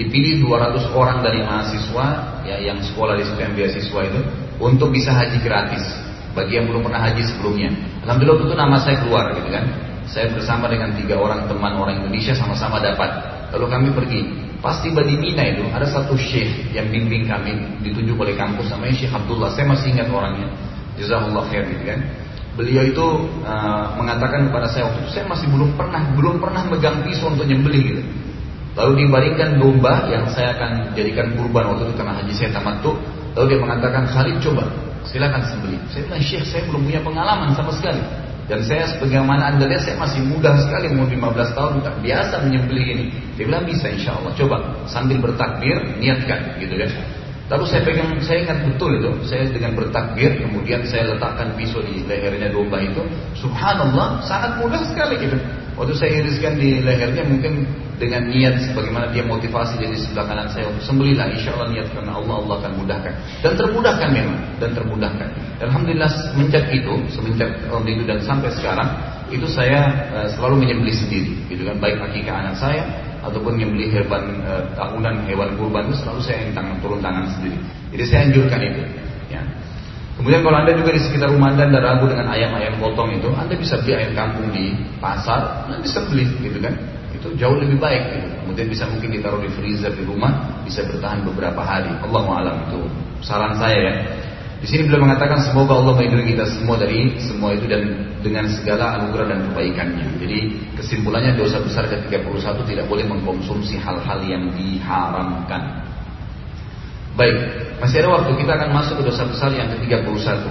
[SPEAKER 1] dipilih 200 orang dari mahasiswa ya yang sekolah di yang beasiswa itu untuk bisa haji gratis bagi yang belum pernah haji sebelumnya. Alhamdulillah itu nama saya keluar gitu kan. Saya bersama dengan tiga orang teman orang Indonesia sama-sama dapat. Lalu kami pergi. Pasti di Mina itu ada satu syekh yang bimbing kami ditunjuk oleh kampus namanya Syekh Abdullah. Saya masih ingat orangnya. Jazakallah khair gitu kan. Beliau itu uh, mengatakan kepada saya waktu itu saya masih belum pernah belum pernah megang pisau untuk nyembelih gitu. Lalu dibaringkan domba yang saya akan jadikan kurban waktu itu karena haji saya tamat tuh. Lalu dia mengatakan Khalid coba silakan sembelih. Saya bilang Syekh saya belum punya pengalaman sama sekali. Dan saya sebagaimana anda lihat saya masih muda sekali mau 15 tahun tak biasa menyembelih ini. Dia bilang bisa insya Allah coba sambil bertakbir niatkan gitu kan. Lalu saya pegang, saya ingat betul itu, saya dengan bertakbir, kemudian saya letakkan pisau di lehernya domba itu, subhanallah, sangat mudah sekali gitu. Waktu saya iriskan di lehernya mungkin dengan niat sebagaimana dia motivasi dari sebelah kanan saya untuk sembelihlah insya Allah niat karena Allah Allah akan mudahkan dan termudahkan memang dan termudahkan. Alhamdulillah semenjak itu semenjak tahun itu dan sampai sekarang itu saya uh, selalu menyembelih sendiri gitu kan baik akikah anak saya ataupun menyembelih hewan uh, tahunan hewan kurban itu selalu saya yang tangan turun tangan sendiri. Jadi saya anjurkan itu. Ya. Kemudian kalau Anda juga di sekitar rumah Anda Anda ragu dengan ayam-ayam potong itu, Anda bisa beli ayam kampung di pasar, Anda bisa beli gitu kan. Itu jauh lebih baik gitu. Kemudian bisa mungkin ditaruh di freezer di rumah, bisa bertahan beberapa hari. Allah alam itu saran saya ya. Di sini beliau mengatakan semoga Allah melindungi kita semua dari semua itu dan dengan segala anugerah dan kebaikannya. Jadi kesimpulannya dosa besar ke-31 tidak boleh mengkonsumsi hal-hal yang diharamkan. Baik, masih ada waktu kita akan masuk ke dosa besar yang ke-31.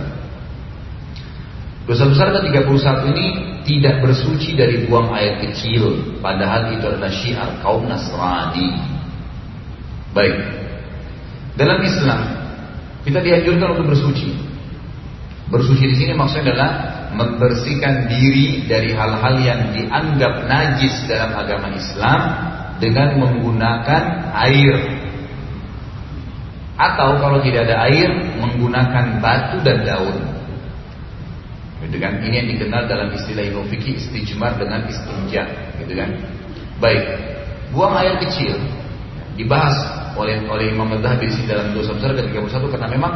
[SPEAKER 1] Dosa besar ke-31 ini tidak bersuci dari buang air kecil, padahal itu adalah syiar kaum Nasrani. Baik. Dalam Islam kita dianjurkan untuk bersuci. Bersuci di sini maksudnya adalah membersihkan diri dari hal-hal yang dianggap najis dalam agama Islam dengan menggunakan air atau kalau tidak ada air menggunakan batu dan daun. Gitu kan? Ini yang dikenal dalam istilah ilmu fikih istijmar dengan istinja, gitu kan? Baik. buang air kecil dibahas oleh oleh Imam Madzhabi di dalam dosa besar ke-31 karena memang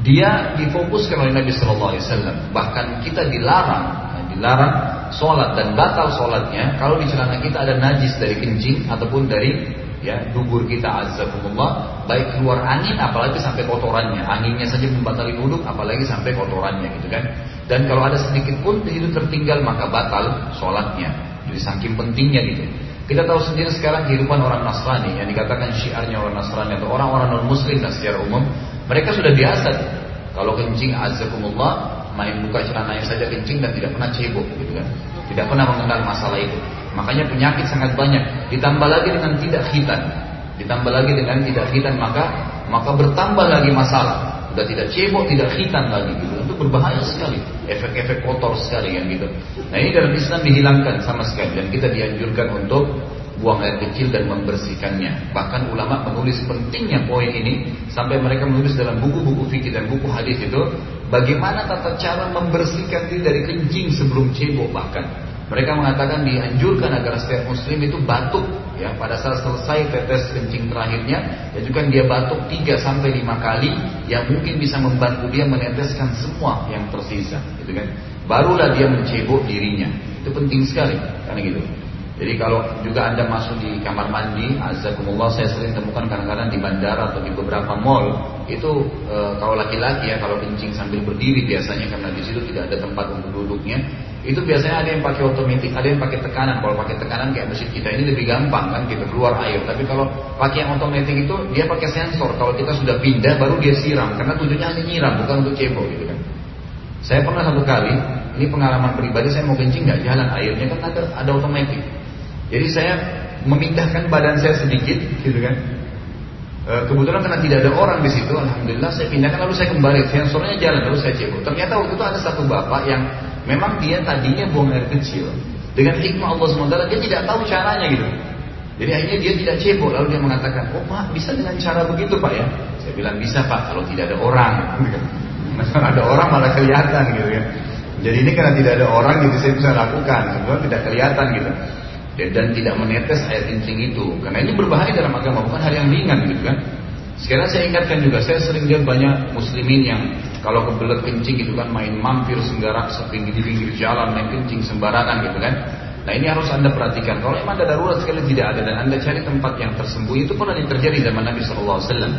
[SPEAKER 1] dia difokuskan oleh Nabi Shallallahu Alaihi Wasallam. Bahkan kita dilarang, dilarang sholat dan batal sholatnya kalau di celana kita ada najis dari kencing ataupun dari ya dubur kita azzakumullah baik keluar angin apalagi sampai kotorannya. Anginnya saja membatali wudhu apalagi sampai kotorannya gitu kan. Dan kalau ada sedikit pun itu tertinggal maka batal sholatnya. Jadi saking pentingnya gitu. Kita tahu sendiri sekarang kehidupan orang Nasrani. Yang dikatakan syiarnya orang Nasrani atau orang-orang non Muslim dan secara umum. Mereka sudah biasa. Kalau kencing azzakumullah main buka celananya saja kencing dan tidak pernah cebok gitu kan. Tidak pernah mengenal masalah itu Makanya penyakit sangat banyak. Ditambah lagi dengan tidak khitan. Ditambah lagi dengan tidak khitan maka maka bertambah lagi masalah. Sudah tidak cebok, tidak khitan lagi gitu. Itu berbahaya sekali. Efek-efek kotor sekali yang gitu. Nah ini dalam Islam dihilangkan sama sekali dan kita dianjurkan untuk buang air kecil dan membersihkannya. Bahkan ulama menulis pentingnya poin ini sampai mereka menulis dalam buku-buku fikih dan buku hadis itu bagaimana tata cara membersihkan diri dari kencing sebelum cebok bahkan. Mereka mengatakan dianjurkan agar setiap muslim itu batuk ya pada saat selesai tetes kencing terakhirnya dan juga dia batuk 3 sampai 5 kali yang mungkin bisa membantu dia meneteskan semua yang tersisa gitu kan. Barulah dia mencebok dirinya. Itu penting sekali karena gitu. Jadi kalau juga Anda masuk di kamar mandi, azakumullah saya sering temukan kadang-kadang di bandara atau di beberapa mall itu e, kalau laki-laki ya kalau kencing sambil berdiri biasanya karena di situ tidak ada tempat untuk duduknya, itu biasanya ada yang pakai otomatis, ada yang pakai tekanan. Kalau pakai tekanan kayak mesin kita ini lebih gampang kan kita keluar air. Tapi kalau pakai yang otomatis itu dia pakai sensor. Kalau kita sudah pindah baru dia siram karena tujuannya hanya nyiram bukan untuk cebok gitu kan. Saya pernah satu kali, ini pengalaman pribadi saya mau kencing nggak jalan airnya kan ada ada otomatis. Jadi saya memindahkan badan saya sedikit, gitu kan. E, kebetulan karena tidak ada orang di situ, alhamdulillah saya pindahkan lalu saya kembali, sensornya jalan lalu saya cebok. Ternyata waktu itu ada satu bapak yang memang dia tadinya buang air kecil. Dengan hikmah Allah SWT dia tidak tahu caranya gitu. Jadi akhirnya dia tidak cebok lalu dia mengatakan, oh pak bisa dengan cara begitu pak ya? Saya bilang bisa pak kalau tidak ada orang. Kalau ada orang malah kelihatan gitu ya. Jadi ini karena tidak ada orang jadi saya bisa lakukan, sebetulnya tidak kelihatan gitu dan tidak menetes air kencing itu karena ini berbahaya dalam agama bukan hal yang ringan gitu kan sekarang saya ingatkan juga saya sering lihat banyak muslimin yang kalau kebelet kencing gitu kan main mampir senggarak di pinggir jalan main kencing sembarangan gitu kan Nah ini harus anda perhatikan. Kalau memang ada darurat sekali tidak ada dan anda cari tempat yang tersembunyi itu pernah terjadi zaman Nabi Shallallahu Alaihi Wasallam.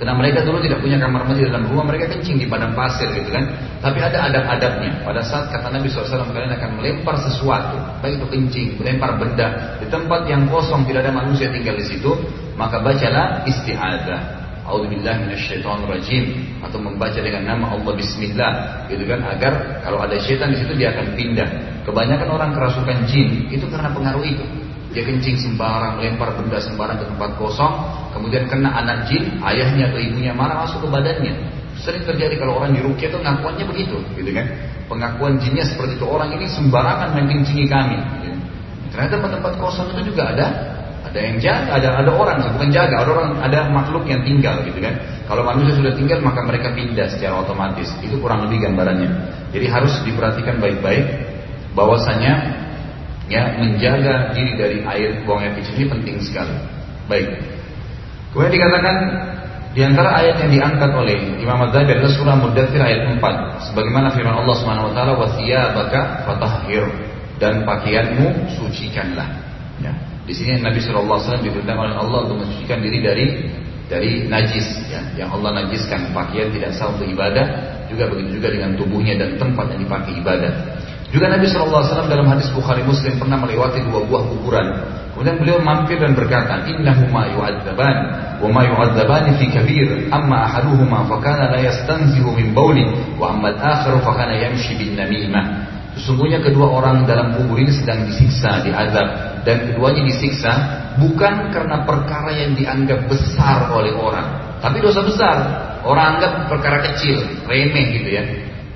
[SPEAKER 1] Karena mereka dulu tidak punya kamar mandi dalam rumah, mereka kencing di padang pasir gitu kan. Tapi ada adab-adabnya. Pada saat kata Nabi SAW kalian akan melempar sesuatu, baik itu kencing, melempar benda di tempat yang kosong tidak ada manusia tinggal di situ, maka bacalah isti'adzah. Rajim atau membaca dengan nama Allah Bismillah gitu kan agar kalau ada setan di situ dia akan pindah. Kebanyakan orang kerasukan jin itu karena pengaruh itu. Dia kencing sembarang, lempar benda sembarang ke tempat kosong, kemudian kena anak jin, ayahnya atau ibunya marah masuk ke badannya. Sering terjadi kalau orang di rukyah itu ngakuannya begitu, gitu kan? Pengakuan jinnya seperti itu orang ini sembarangan mengencingi kami. Gitu. Ternyata tempat-tempat kosong itu juga ada ada yang jaga, ada ada orang, bukan jaga, ada orang, ada makhluk yang tinggal, gitu kan? Kalau manusia sudah tinggal maka mereka pindah secara otomatis. Itu kurang lebih gambarannya. Jadi harus diperhatikan baik-baik bahwasanya ya menjaga diri dari air buang air kecil ini penting sekali. Baik. Kemudian dikatakan di antara ayat yang diangkat oleh Imam Adzhabi adalah surah Mudaththir ayat 4 sebagaimana firman Allah Subhanahu wa taala wa thiyabaka fatahhir dan pakaianmu sucikanlah. Ya. Di sini Nabi sallallahu alaihi wasallam diperintahkan oleh Allah untuk mensucikan diri dari dari najis ya, yang Allah najiskan pakaian tidak sah untuk ibadah juga begitu juga dengan tubuhnya dan tempat yang dipakai ibadah. Juga Nabi SAW dalam hadis Bukhari Muslim pernah melewati dua buah kuburan. Kemudian beliau mampir dan berkata, Innahuma yu'adzaban, wa ma yu'adzaban fi kabir, amma ahaduhuma fakana la yastanzihu min bawli, wa amma al-akhir fakana yamshi bin namimah. Sesungguhnya kedua orang dalam kubur ini sedang disiksa, diazab. Dan keduanya disiksa bukan karena perkara yang dianggap besar oleh orang. Tapi dosa besar. Orang anggap perkara kecil, remeh gitu ya.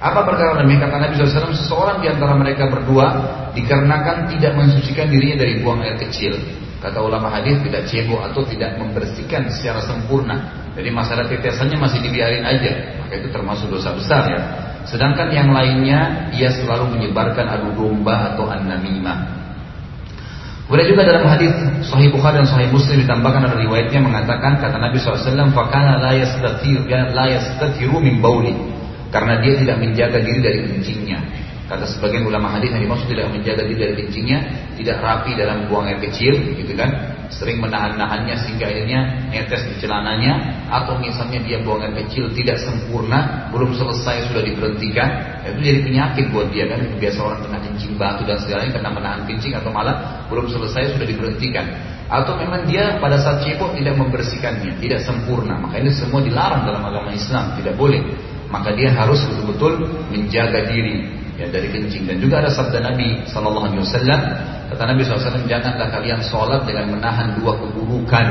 [SPEAKER 1] Apa perkara demi kata Nabi SAW seseorang di antara mereka berdua dikarenakan tidak mensucikan dirinya dari buang air kecil. Kata ulama hadis tidak cebok atau tidak membersihkan secara sempurna. Jadi masalah tetesannya masih dibiarin aja. Maka itu termasuk dosa besar ya. Sedangkan yang lainnya ia selalu menyebarkan adu domba atau an-namimah. Kemudian juga dalam hadis Sahih Bukhari dan Sahih Muslim ditambahkan ada riwayatnya mengatakan kata Nabi SAW, "Fakana la yastatir la yastatiru min bauli." Karena dia tidak menjaga diri dari kencingnya. Kata sebagian ulama hadis yang dimaksud tidak menjaga diri dari kencingnya, tidak rapi dalam buang air kecil, gitu kan? Sering menahan-nahannya sehingga akhirnya netes di celananya, atau misalnya dia buang air kecil tidak sempurna, belum selesai sudah diberhentikan, ya itu jadi penyakit buat dia kan? Biasa orang kena kencing batu dan segalanya karena menahan kencing atau malah belum selesai sudah diberhentikan. Atau memang dia pada saat cebok tidak membersihkannya, tidak sempurna, maka ini semua dilarang dalam agama Islam, tidak boleh. Maka dia harus betul-betul menjaga diri ya dari kencing. Dan juga ada sabda Nabi Sallallahu Alaihi Wasallam kata Nabi SAW janganlah kalian sholat dengan menahan dua keburukan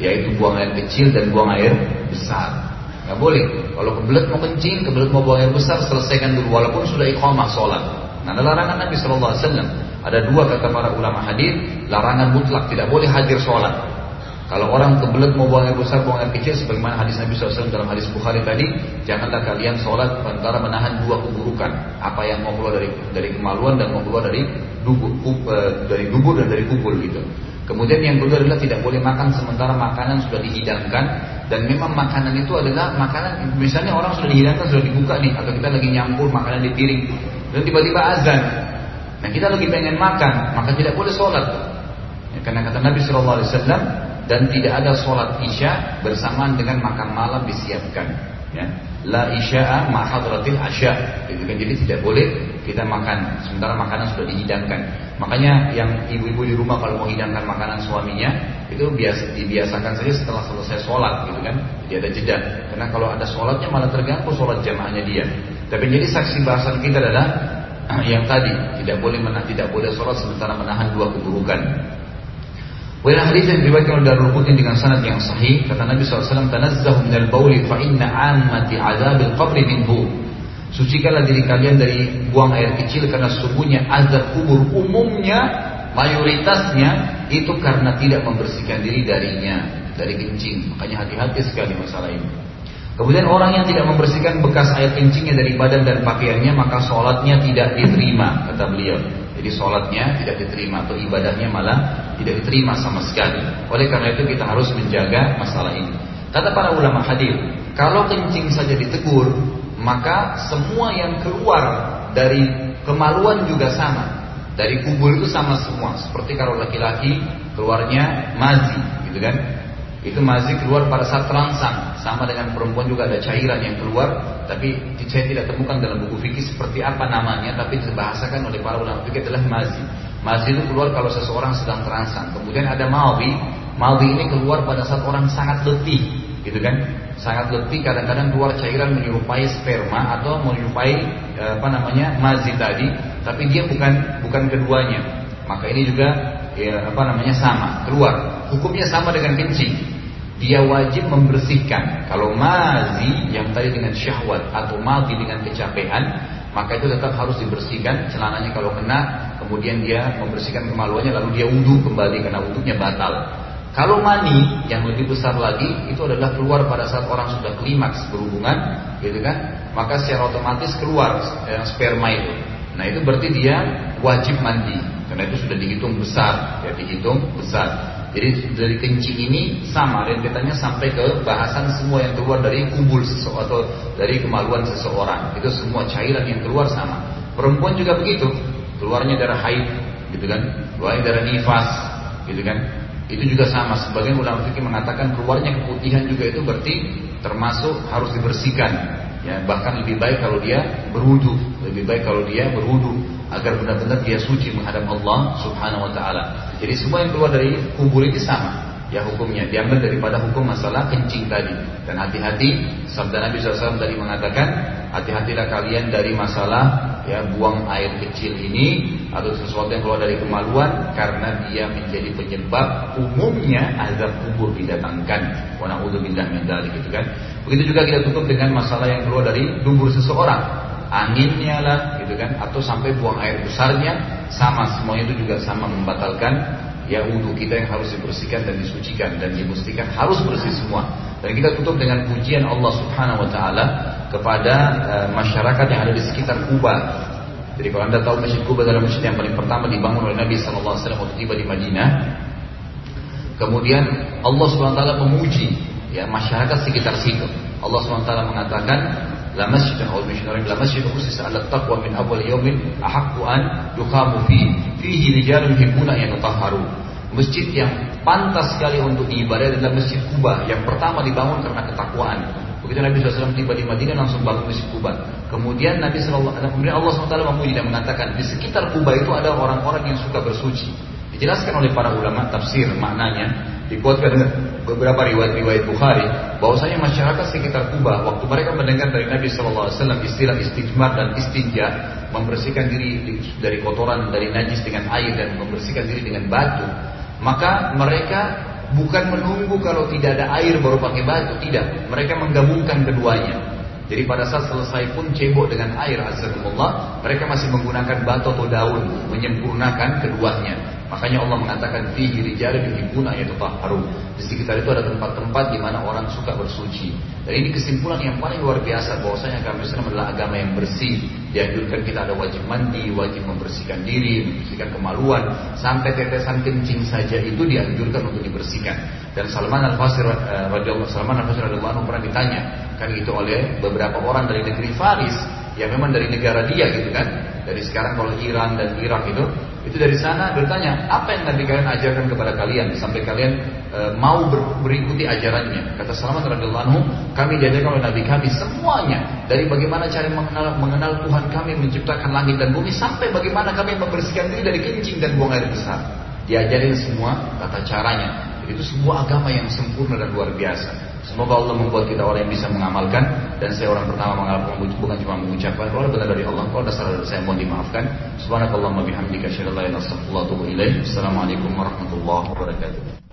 [SPEAKER 1] yaitu buang air kecil dan buang air besar. Nggak boleh. Kalau kebelet mau kencing kebelet mau buang air besar selesaikan dulu walaupun sudah iqamah sholat. Nah ada larangan Nabi Sallallahu Alaihi Wasallam. Ada dua kata para ulama hadir larangan mutlak tidak boleh hadir sholat kalau orang kebelet mau buang air besar, buang air kecil, sebagaimana hadis Nabi SAW dalam hadis Bukhari tadi, janganlah kalian sholat antara menahan dua keburukan, apa yang mau keluar dari dari kemaluan dan mau keluar dari dubur, uh, dari dubur dan dari kubur gitu. Kemudian yang kedua adalah tidak boleh makan sementara makanan sudah dihidangkan dan memang makanan itu adalah makanan misalnya orang sudah dihidangkan sudah dibuka nih atau kita lagi nyampur makanan di piring dan tiba-tiba azan. Nah kita lagi pengen makan maka tidak boleh sholat. Ya, karena kata Nabi Shallallahu Alaihi Wasallam dan tidak ada sholat isya bersamaan dengan makan malam disiapkan. Ya. La isya'a mahadratil asya. Gitu? Jadi tidak boleh kita makan sementara makanan sudah dihidangkan. Makanya yang ibu-ibu di rumah kalau mau hidangkan makanan suaminya itu biasa dibiasakan saja setelah selesai sholat gitu kan. Jadi ada jeda. Karena kalau ada sholatnya malah terganggu sholat jamaahnya dia. Tapi jadi saksi bahasan kita adalah yang tadi tidak boleh menahan, tidak boleh sholat sementara menahan dua keburukan. Wa hadis yang diriwayatkan oleh Darul dengan sanad yang sahih kata Nabi SAW tanazzahu minal bauli fa inna ammati azabil qabri minhu Sucikanlah diri kalian dari buang air kecil karena sesungguhnya azab kubur umumnya mayoritasnya itu karena tidak membersihkan diri darinya dari kencing. Makanya hati-hati sekali masalah ini. Kemudian orang yang tidak membersihkan bekas air kencingnya dari badan dan pakaiannya maka sholatnya tidak diterima kata beliau. Jadi sholatnya tidak diterima atau ibadahnya malah tidak diterima sama sekali. Oleh karena itu kita harus menjaga masalah ini. Kata para ulama hadir, kalau kencing saja ditegur, maka semua yang keluar dari kemaluan juga sama. Dari kubur itu sama semua. Seperti kalau laki-laki keluarnya mazi, gitu kan? Itu mazi keluar pada saat terangsang. Sama dengan perempuan juga ada cairan yang keluar. Tapi saya tidak temukan dalam buku fikih seperti apa namanya. Tapi dibahasakan oleh para ulama fikih adalah mazi. Mazi itu keluar kalau seseorang sedang terangsang. Kemudian ada maldi. Maldi ini keluar pada saat orang sangat letih. Gitu kan? Sangat letih kadang-kadang keluar cairan menyerupai sperma atau menyerupai apa namanya mazi tadi. Tapi dia bukan bukan keduanya. Maka ini juga ya, apa namanya sama keluar. Hukumnya sama dengan kencing. Dia wajib membersihkan. Kalau mazi yang tadi dengan syahwat atau mazi dengan kecapean maka itu tetap harus dibersihkan. Celananya kalau kena kemudian dia membersihkan kemaluannya lalu dia wudhu kembali karena wudhunya batal. Kalau mani yang lebih besar lagi itu adalah keluar pada saat orang sudah klimaks berhubungan gitu kan? Maka secara otomatis keluar yang sperma itu. Nah itu berarti dia wajib mandi karena itu sudah dihitung besar, ya dihitung besar. Jadi dari kencing ini sama rentetannya sampai ke bahasan semua yang keluar dari kubul seseorang atau dari kemaluan seseorang. Itu semua cairan yang keluar sama. Perempuan juga begitu, keluarnya darah haid, gitu kan, keluarnya darah nifas, gitu kan. Itu juga sama. Sebagian ulama fikih mengatakan keluarnya keputihan juga itu berarti termasuk harus dibersihkan. Ya, bahkan lebih baik kalau dia berwudu, lebih baik kalau dia berwudu agar benar-benar dia suci menghadap Allah Subhanahu wa taala. Jadi semua yang keluar dari kubur itu sama. Ya hukumnya. Diambil daripada hukum masalah kencing tadi. Dan hati-hati sabda Nabi SAW tadi mengatakan hati-hatilah kalian dari masalah ya buang air kecil ini atau sesuatu yang keluar dari kemaluan karena dia menjadi penyebab umumnya azab kubur didatangkan. Wa na'udzubillah min gitu kan? Begitu juga kita tutup dengan masalah yang keluar dari dubur seseorang anginnya lah gitu kan atau sampai buang air besarnya sama semuanya itu juga sama membatalkan ya wudhu kita yang harus dibersihkan dan disucikan dan dimustikan harus bersih semua dan kita tutup dengan pujian Allah Subhanahu wa taala kepada uh, masyarakat yang ada di sekitar Kuba Jadi kalau anda tahu Masjid Kuba adalah masjid yang paling pertama dibangun oleh Nabi SAW waktu tiba di Madinah. Kemudian Allah SWT memuji ya masyarakat sekitar situ. Allah SWT mengatakan la masjidun aw missionarin la masjidun usis ala taqwa min awal yaumin ahaqqu an yuqamu fi fihi rijalun yuhibbuna an yatahharu masjid yang pantas sekali untuk diibadah adalah masjid Kuba yang pertama dibangun karena ketakwaan. Begitu Nabi SAW tiba di Madinah langsung bangun masjid Kuba. Kemudian Nabi SAW kemudian Allah SWT memuji dan mengatakan di sekitar Kuba itu ada orang-orang yang suka bersuci. Dijelaskan oleh para ulama tafsir maknanya dikuatkan dengan beberapa riwayat-riwayat Bukhari bahwasanya masyarakat sekitar Kuba waktu mereka mendengar dari Nabi SAW istilah istijmar dan istinja membersihkan diri dari kotoran dari najis dengan air dan membersihkan diri dengan batu maka mereka bukan menunggu kalau tidak ada air baru pakai batu tidak. Mereka menggabungkan keduanya. Jadi pada saat selesai pun cebok dengan air azzakumullah mereka masih menggunakan batu atau daun menyempurnakan keduanya Makanya Allah mengatakan fihi rijalun yuhibbuna harum. Di sekitar itu ada tempat-tempat di mana orang suka bersuci. Dan ini kesimpulan yang paling luar biasa bahwasanya agama Islam adalah agama yang bersih. Dianjurkan kita ada wajib mandi, wajib membersihkan diri, membersihkan kemaluan, sampai tetesan kencing saja itu dianjurkan untuk dibersihkan. Dan Salman Al Fasir eh, radhiyallahu Salman Al Fasir radhiyallahu pernah ditanya kan itu oleh beberapa orang dari negeri Faris yang memang dari negara dia gitu kan. Dari sekarang kalau Iran dan Irak itu itu dari sana bertanya, apa yang Nabi kalian ajarkan kepada kalian sampai kalian e, mau ber, berikuti ajarannya? Kata Salamat radhiyallahu anhu, kami diajarkan oleh Nabi kami semuanya dari bagaimana cara mengenal mengenal Tuhan kami menciptakan langit dan bumi sampai bagaimana kami membersihkan diri dari kencing dan buang air besar. Diajarin semua tata caranya. Itu sebuah agama yang sempurna dan luar biasa. Semoga Allah membuat kita orang yang bisa mengamalkan. Dan saya orang pertama mengamalkan bukan cuma mengucapkan. Kalau benar dari Allah. Kalau dasar dari saya mohon dimaafkan. Subhanakallahumma bihamdika asyhadu an la ilaha illa anta astaghfiruka wa atubu ilaik. Assalamualaikum warahmatullahi wabarakatuh